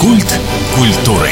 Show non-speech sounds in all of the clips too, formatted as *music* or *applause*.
Культ культуры.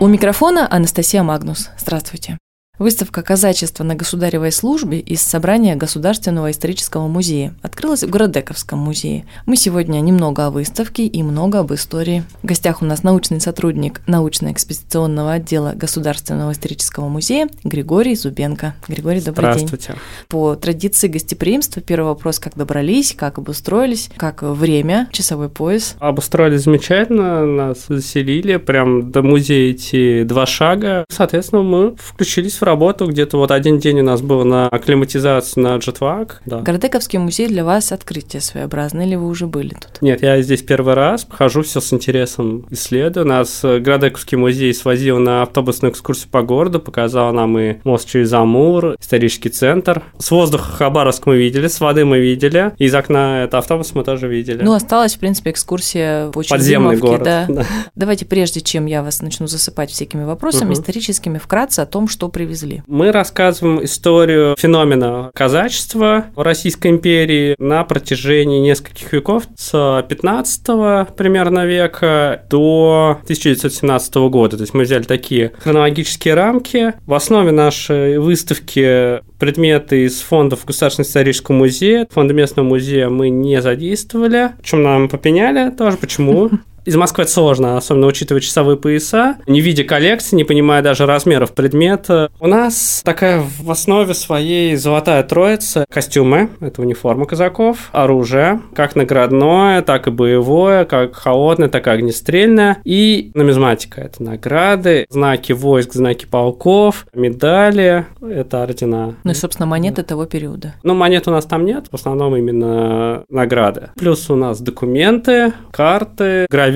У микрофона Анастасия Магнус. Здравствуйте. Выставка «Казачество на государевой службе» из собрания Государственного исторического музея открылась в Городековском музее. Мы сегодня немного о выставке и много об истории. В гостях у нас научный сотрудник научно-экспедиционного отдела Государственного исторического музея Григорий Зубенко. Григорий, добрый Здравствуйте. день. По традиции гостеприимства первый вопрос, как добрались, как обустроились, как время, часовой пояс. Обустроились замечательно, нас заселили, прям до музея идти два шага. Соответственно, мы включились в работу. Где-то вот один день у нас был на акклиматизацию на джетвак. Да. Городековский музей для вас открытие своеобразное, или вы уже были тут? Нет, я здесь первый раз, хожу все с интересом исследую. Нас э, Городековский музей свозил на автобусную экскурсию по городу, показал нам и мост через Амур, исторический центр. С воздуха Хабаровск мы видели, с воды мы видели, из окна это автобус мы тоже видели. Ну, осталась, в принципе, экскурсия по Подземный Чердымовке, город. да. *laughs* да. Давайте, прежде чем я вас начну засыпать всякими вопросами Мгм. историческими, вкратце о том, что привезли. Мы рассказываем историю феномена казачества в Российской империи на протяжении нескольких веков, с 15 примерно века до 1917 года. То есть мы взяли такие хронологические рамки. В основе нашей выставки предметы из фондов Государственного исторического музея. Фонда местного музея мы не задействовали. Чем нам попеняли тоже. Почему? Из Москвы это сложно, особенно учитывая часовые пояса. Не видя коллекции, не понимая даже размеров предмета. У нас такая в основе своей золотая троица. Костюмы, это униформа казаков, оружие, как наградное, так и боевое, как холодное, так и огнестрельное. И нумизматика, это награды, знаки войск, знаки полков, медали, это ордена. Ну и, собственно, монеты того периода. Ну, монет у нас там нет, в основном именно награды. Плюс у нас документы, карты, гравюры,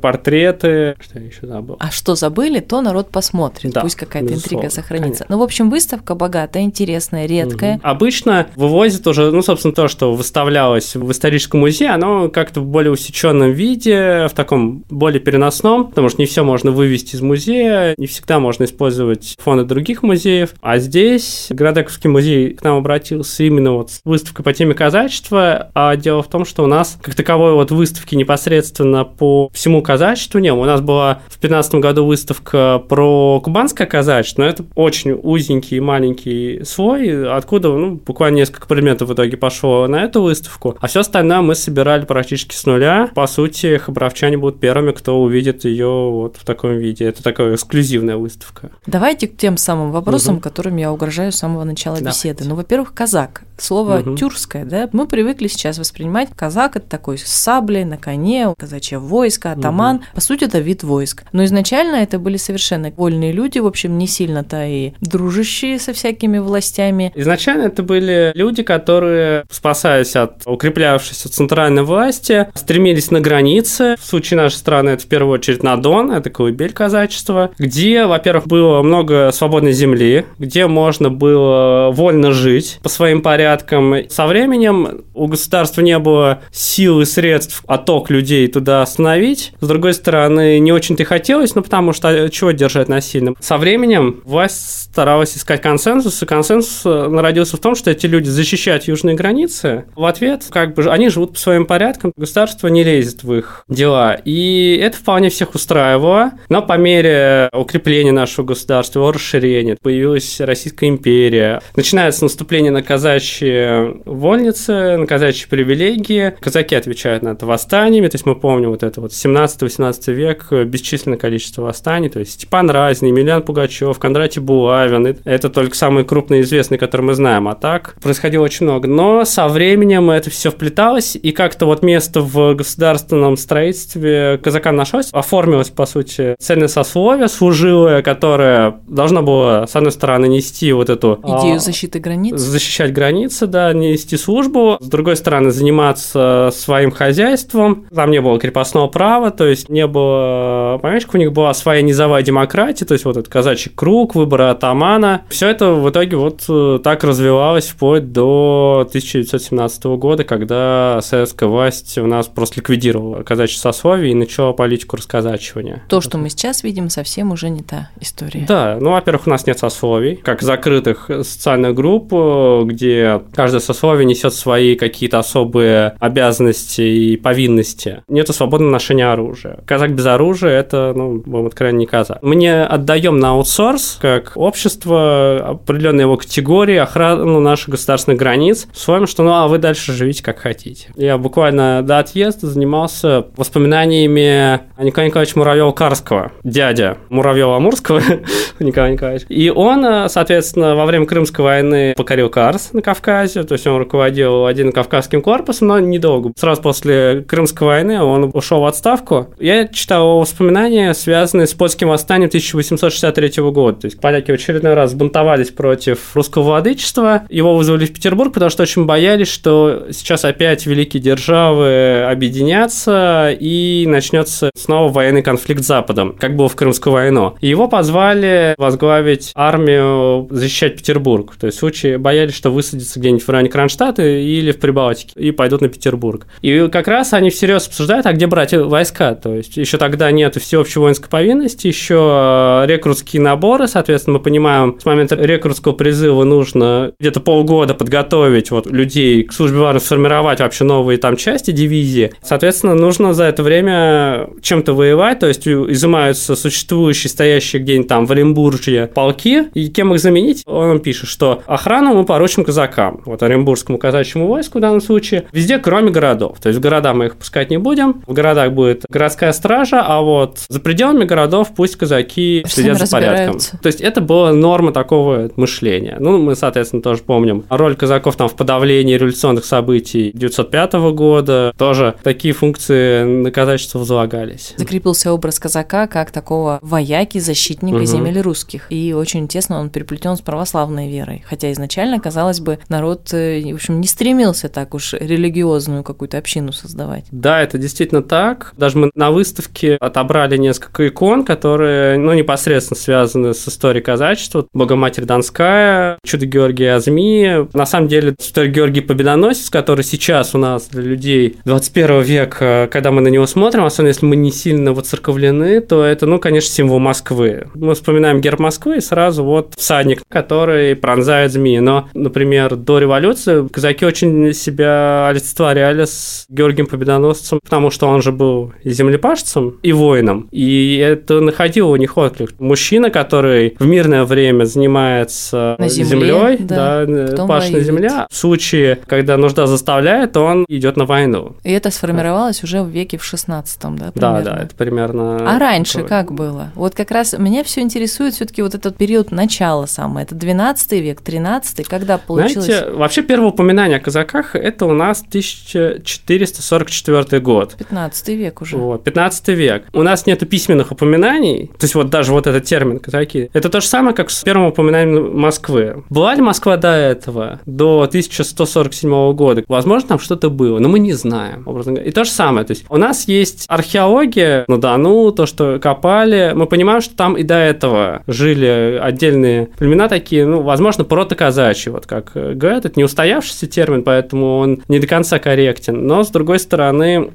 портреты. Что я еще забыл? А что забыли, то народ посмотрит. Да, Пусть какая-то интрига сохранится. конечно. Ну, в общем, выставка богатая, интересная, редкая. Мгм. Обычно вывозят уже, ну, собственно, то, что выставлялось в историческом музее, оно как-то в более усеченном виде, в таком более переносном, потому что не все можно вывести из музея, не всегда можно использовать фонды других музеев. А здесь Городековский музей к нам обратился именно вот с выставкой по теме казачества, а дело в том, что у нас как таковой вот выставки непосредственно по всему казачеству не. У нас была в 2015 году выставка про кубанское казачество, но это очень узенький и маленький слой, откуда ну, буквально несколько предметов в итоге пошло на эту выставку, а все остальное мы собирали практически с нуля. По сути, хабаровчане будут первыми, кто увидит ее вот в таком виде. Это такая эксклюзивная выставка. Давайте к тем самым вопросам, Мгм. которым я угрожаю с самого начала Давайте. беседы. Ну, во-первых, казак. Слово Мгм. тюркское, да? Мы привыкли сейчас воспринимать казак это такой с саблей на коне, казачье войско, атаман. По сути, это вид войск. Но изначально это были совершенно вольные люди, в общем, не сильно-то и дружащие со всякими властями. Изначально это были люди, которые, спасаясь от укреплявшейся центральной власти, стремились на границе. В случае нашей страны это в первую очередь на Дон, это колыбель казачества, где, во-первых, было много свободной земли, где можно было вольно жить по своим порядкам. Со временем у государства не было сил и средств отток людей туда остановить. С другой стороны, не очень-то и хотелось, ну потому что чего держать насильно. Со временем власть старалась искать консенсус, и консенсус э, народился в том, что эти люди защищают южные границы. В ответ, как бы, они живут по своим порядкам, государство не лезет в их дела. И это вполне всех устраивало. Но по мере укрепления нашего государства, его расширения, появилась Российская империя. Начинается наступление на казачьи вольницы, на казачьи привилегии. Казаки отвечают на это восстаниями. То есть мы помним вот это вот 17-18 век, э, бесчисленное количество восстаний. То есть Степан Разин, Емельян Пугачев, Кондратий Булавин. Это только самые крупные известные, которые мы знаем. А так происходило очень много. Но со временем это все вплеталось, и как-то вот место в государственном строительстве казакам нашлось. Оформилось, по сути, цельное сословие служилое, которое должно было, с одной стороны, нести вот эту... Идею а, защиты границ. защищать границы, да, нести службу. С другой стороны, заниматься своим хозяйством. Там не было крепостного права, то есть не было... Понимаешь, у них была своя низовая демократия, то есть вот этот казачий круг, выборы атамана. Все это в итоге вот э, так развивалось вплоть до 1917 года, когда советская власть у нас просто ликвидировала казачье сословие и начала политику расказачивания. То, что мы сейчас видим, совсем уже не та история. Да, ну, во-первых, у нас нет сословий, как закрытых социальных групп, э, где каждое сословие несет свои какие-то особые обязанности и повинности. Нету свободное ношение оружия. Казак без оружия – это, ну, будем откровенно, не казак. Мы не отдаем на аутсорс, как общество, определенные его категории, охрану наших государственных границ, с что ну, а вы дальше живите как хотите. Я буквально до отъезда занимался воспоминаниями Николая Николаевича Муравьева-Карского, дядя Муравьева-Амурского *laughs* Николая Николаевича. И он, соответственно, во время Крымской войны покорил Карс на Кавказе, то есть он руководил один Кавказским корпусом, но недолго. Сразу после Крымской войны он ушел в отставку. Я читал воспоминания, связанные с польским восстанием 1863 года. То есть поляки в очередной раз бунтовались против русского владычества. Его вызвали в Петербург, потому что очень боялись, что сейчас опять великие державы объединятся и начнется снова военный конфликт с Западом, как было в Крымскую войну. И его позвали возглавить армию, защищать Петербург. То есть в случае боялись, что высадятся где-нибудь в районе Кронштадта или в Прибалтике и пойдут на Петербург. И как раз они всерьез обсуждают, а где брать войска. То есть еще тогда нет всеобщей воинской повинности, еще рекрутские наборы, соответственно, мы понимаем, с момента рекрутского призыва нужно где-то полгода подготовить вот людей к службе в армии, сформировать вообще новые там части дивизии. Соответственно, нужно за это время чем-то воевать, то есть изымаются существующие, стоящие где-нибудь там в Оренбурге полки, и кем их заменить? Он пишет, что охрану мы поручим казакам, вот Оренбургскому казачьему войску в данном случае, везде, кроме городов. То есть в города мы их пускать не будем, в городах будет городская стража, а вот за пределами городов пусть казаки следят за порядком. То есть это была норма такого мышления. Ну, мы, соответственно, тоже помним роль казаков там в подавлении революционных событий 905 года, тоже такие функции на казачество возлагались. Закрепился образ казака как такого вояки, защитника угу. земель русских, и очень тесно он переплетен с православной верой. Хотя изначально, казалось бы, народ, э, в общем, не стремился так уж религиозную какую-то общину создавать. Да, это действительно так. Даже мы на выставке отобрали несколько икон, которые, ну, непосредственно связаны с историей казачества. Богоматерь Донская, Чудо Георгия Азми. На самом деле, Святой Георгий Победоносец, который сейчас у нас для людей 21 века, когда мы на него смотрим, особенно если мы не сильно воцерковлены, то это, ну, конечно, символ Москвы. Мы вспоминаем герб Москвы и сразу вот всадник, который пронзает змеи. Но, например, до революции казаки очень себя олицетворяли с Георгием Победоносцем, потому что он же был и землепашцем, и воином. И это находило у них отклик. Мужчина, который в мирное время занимается на земле, землей, да, да паш на земля, в случае, когда нужда заставляет, он идет на войну. И это сформировалось уже в веке в 16 да? Примерно? Да, да, это примерно. А раньше такое. как было? Вот как раз меня все интересует все-таки вот этот период начала самое. Это 12 век, 13 когда получилось? Знаете, вообще первое упоминание о казаках это у нас 1444 год. 15 век уже. Вот, 15 век. У нас нету письменных упоминаний, то есть вот даже вот этот термин казаки. Это то же самое, как с первым упоминанием Москвы. Была ли Москва до этого, до 1147 года? Возможно, там что-то было, но мы не знаем. И то же самое. То есть у нас есть археология на Дону, то, что копали. Мы понимаем, что там и до этого жили отдельные племена такие, ну, возможно, протоказачьи, вот как говорят. Это не устоявшийся термин, поэтому он не до конца корректен. Но, с другой стороны...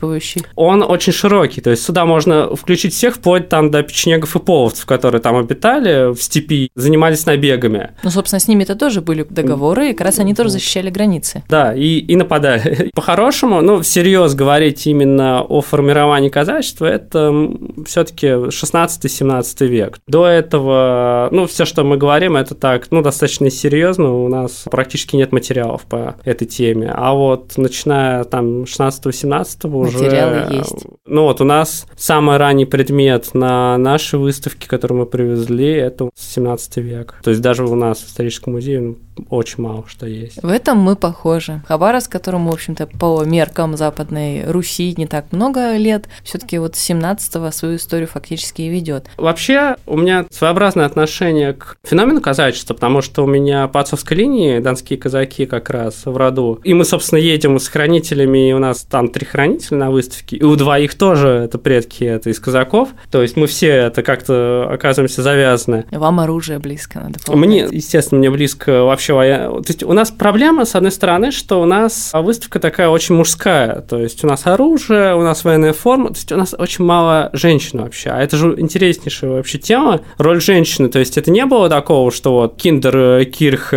Исчерпывающий. Он очень широкий. То есть сюда можно включить всех, вплоть там до печенегов и половцев, которые там обитали в степи, занимались набегами. Ну, собственно, с ними-то тоже были договоры, и как раз они тоже защищали границы. Да, и, и нападали. *laughs* По-хорошему, ну, всерьез говорить именно о формировании казачества, это все-таки 16-17 век. До этого, ну, все, что мы говорим, это так, ну, достаточно серьезно, у нас практически нет материалов по этой теме. А вот начиная там 16-17 уже... Материалы есть. Ну, вот у нас самый ранний предмет на нашей выставке, который мы привезли, это 17 век. То есть даже у нас в историческом музее ну, очень мало что есть. В этом мы похожи. Хабаровск, которому, в общем-то, по меркам Западной Руси не так много лет, все таки вот с 17-го свою историю фактически и ведет. Вообще, у меня своеобразное отношение к феномену казачества, потому что у меня по отцовской линии донские казаки как раз в роду. И мы, собственно, едем с хранителями, и у нас там три хранителя на выставке, и у двоих тоже это предки это из казаков, то есть мы все это как-то оказываемся завязаны. Вам оружие близко, надо помнить. Мне, естественно, мне близко вообще То есть у нас проблема, с одной стороны, что у нас выставка такая очень мужская, то есть у нас оружие, у нас военная форма, то есть у нас очень мало женщин вообще, а это же интереснейшая вообще тема, роль женщины, то есть это не было такого, что вот киндер, кирх,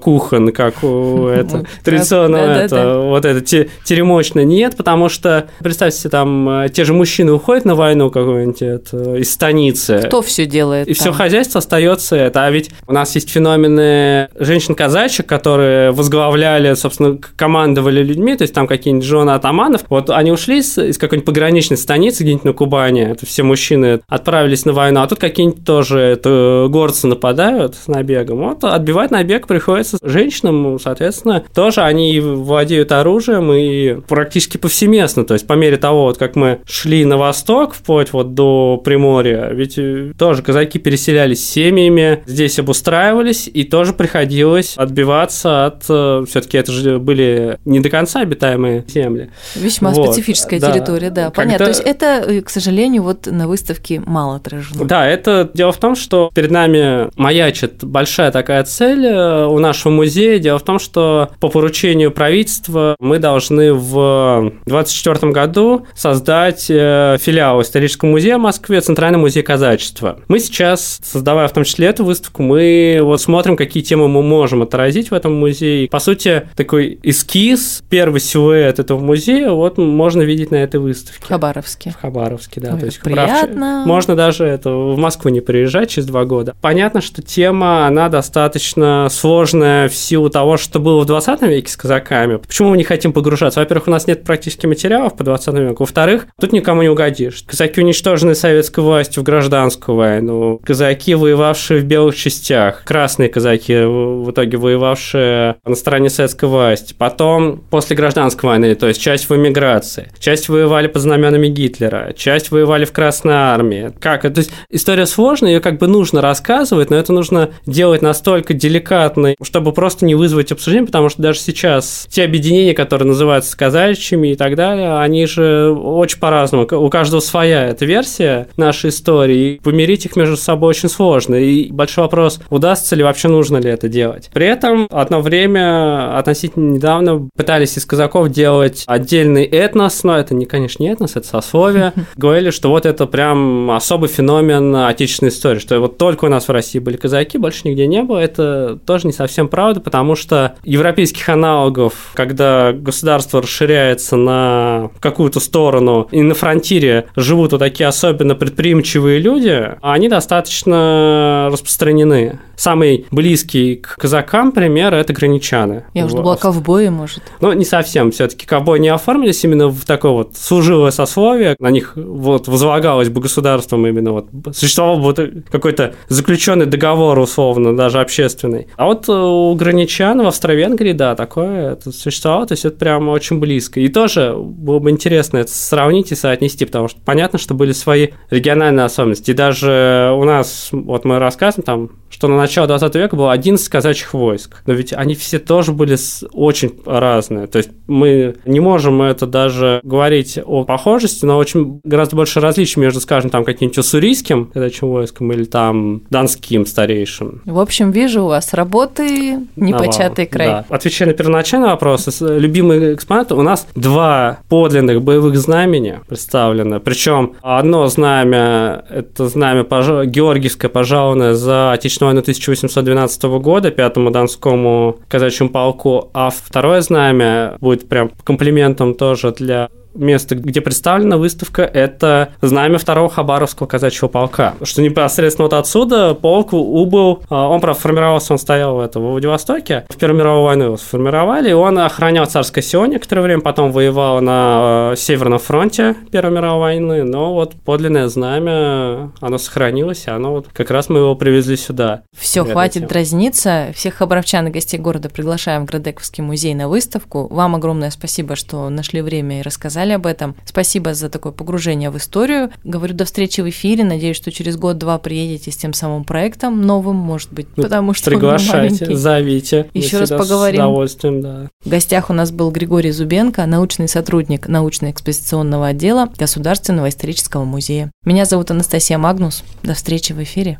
кухан, как у *laughs* это традиционного это, вот это теремочно, нет, потому что, представьте себе, там те же мужчины уходят на войну какую-нибудь из станицы. Кто все делает? И все хозяйство остается это, а ведь у нас есть феномены женщин-казачек, которые возглавляли, собственно, командовали людьми, то есть там какие-нибудь жены атаманов, вот они ушли из, из какой-нибудь пограничной станицы где-нибудь на Кубани, это все мужчины отправились на войну, а тут какие-нибудь тоже это, горцы нападают с набегом, вот отбивать набег приходится женщинам, соответственно, тоже они владеют оружием и практически повсеместно, то есть по мере того, вот как мы шли на восток, вплоть вот до Приморья, ведь э, тоже казаки переселялись семьями, здесь обустраивались, и тоже приходилось отбиваться от... Э, Все-таки это же были не до конца обитаемые земли. Весьма вот. специфическая да. территория, да, Когда... понятно. То есть это, э, к сожалению, вот на выставке мало отражено. Да, это дело в том, что перед нами маячит большая такая цель у нашего музея. Дело в том, что по поручению правительства мы должны в 2024 году создать филиал исторического музея в Москве, Центральный музей казачества. Мы сейчас, создавая в том числе эту выставку, мы вот смотрим, какие темы мы можем отразить в этом музее. По сути, такой эскиз, первый силуэт этого музея, вот можно видеть на этой выставке. В Хабаровске. В Хабаровске, да. Ой, то есть приятно. Можно даже это в Москву не приезжать через два года. Понятно, что тема, она достаточно сложная в силу того, что было в 20 веке с казаками. Почему мы не хотим погружаться? Во-первых, у нас нет практически материалов по 20 веку. Во-вторых, тут никому не угодишь. Казаки уничтожены советской властью в гражданскую войну. Казаки, воевавшие в белых частях. Красные казаки, в итоге воевавшие на стороне советской власти. Потом, после гражданской войны, то есть часть в эмиграции. Часть воевали под знаменами Гитлера. Часть воевали в Красной армии. Как? То есть история сложная, ее как бы нужно рассказывать, но это нужно делать настолько деликатно, чтобы просто не вызвать обсуждение, потому что даже сейчас те объединения, которые называются казачьими и так далее, они же очень по-разному. У каждого своя эта версия нашей истории. И помирить их между собой очень сложно. И большой вопрос, удастся ли вообще, нужно ли это делать. При этом одно время, относительно недавно, пытались из казаков делать отдельный этнос, но это, не, конечно, не этнос, это сословие. *laughs* Говорили, что вот это прям особый феномен отечественной истории, что вот только у нас в России были казаки, больше нигде не было. Это тоже не совсем правда, потому что европейских аналогов, когда государство расширяется на какую-то сторону, и на фронтире живут вот такие особенно предприимчивые люди, они достаточно распространены. Самый близкий к казакам пример – это граничаны. Я уже думала, ковбои, может. Ну, не совсем. все таки ковбои не оформились именно в такое вот служилое сословие. На них вот возлагалось бы государством именно вот существовал бы какой-то заключенный договор условно, даже общественный. А вот у граничан в Австро-Венгрии, да, такое это существовало, то есть это прямо очень близко. И тоже было бы интересно это сравнить и соотнести, потому что понятно, что были свои региональные особенности. И даже у нас, вот мы рассказываем там, что на начало 20 века было 11 казачьих войск. Но ведь они все тоже были очень разные. То есть мы не можем это даже говорить о похожести, но очень гораздо больше различий между, скажем, там каким-нибудь уссурийским казачьим войском или там донским старейшим. В общем, вижу у вас работы непочатый край. Да. Отвечая на первоначальный вопрос, любимые экспонаты, у нас два подлинных боевых знамени представлены. Причем одно знамя – это знамя Георгиевское, пожалованное за Отечественную войну 1812 года пятому Донскому казачьему полку, а второе знамя будет прям комплиментом тоже для место, где представлена выставка, это знамя второго Хабаровского казачьего полка. Что непосредственно вот отсюда полк убыл, а, он, правда, формировался, он стоял в, это, в Владивостоке, в Первую мировую войну его сформировали, и он охранял царское село некоторое время, потом воевал на а, Северном фронте Первой мировой войны, но вот подлинное знамя, оно сохранилось, и оно вот как раз мы его привезли сюда. Все, хватит дразниться, всех хабаровчан и гостей города приглашаем в Градековский музей на выставку. Вам огромное спасибо, что нашли время и рассказали рассказали об этом. Спасибо за такое погружение в историю. Говорю до встречи в эфире. Надеюсь, что через год-два приедете с тем самым проектом новым, может быть, ну, потому что Приглашайте, зовите. Еще раз поговорим. С удовольствием, да. В гостях у нас был Григорий Зубенко, научный сотрудник научно-экспозиционного отдела Государственного исторического музея. Меня зовут Анастасия Магнус. До встречи в эфире.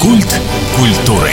Культ культуры.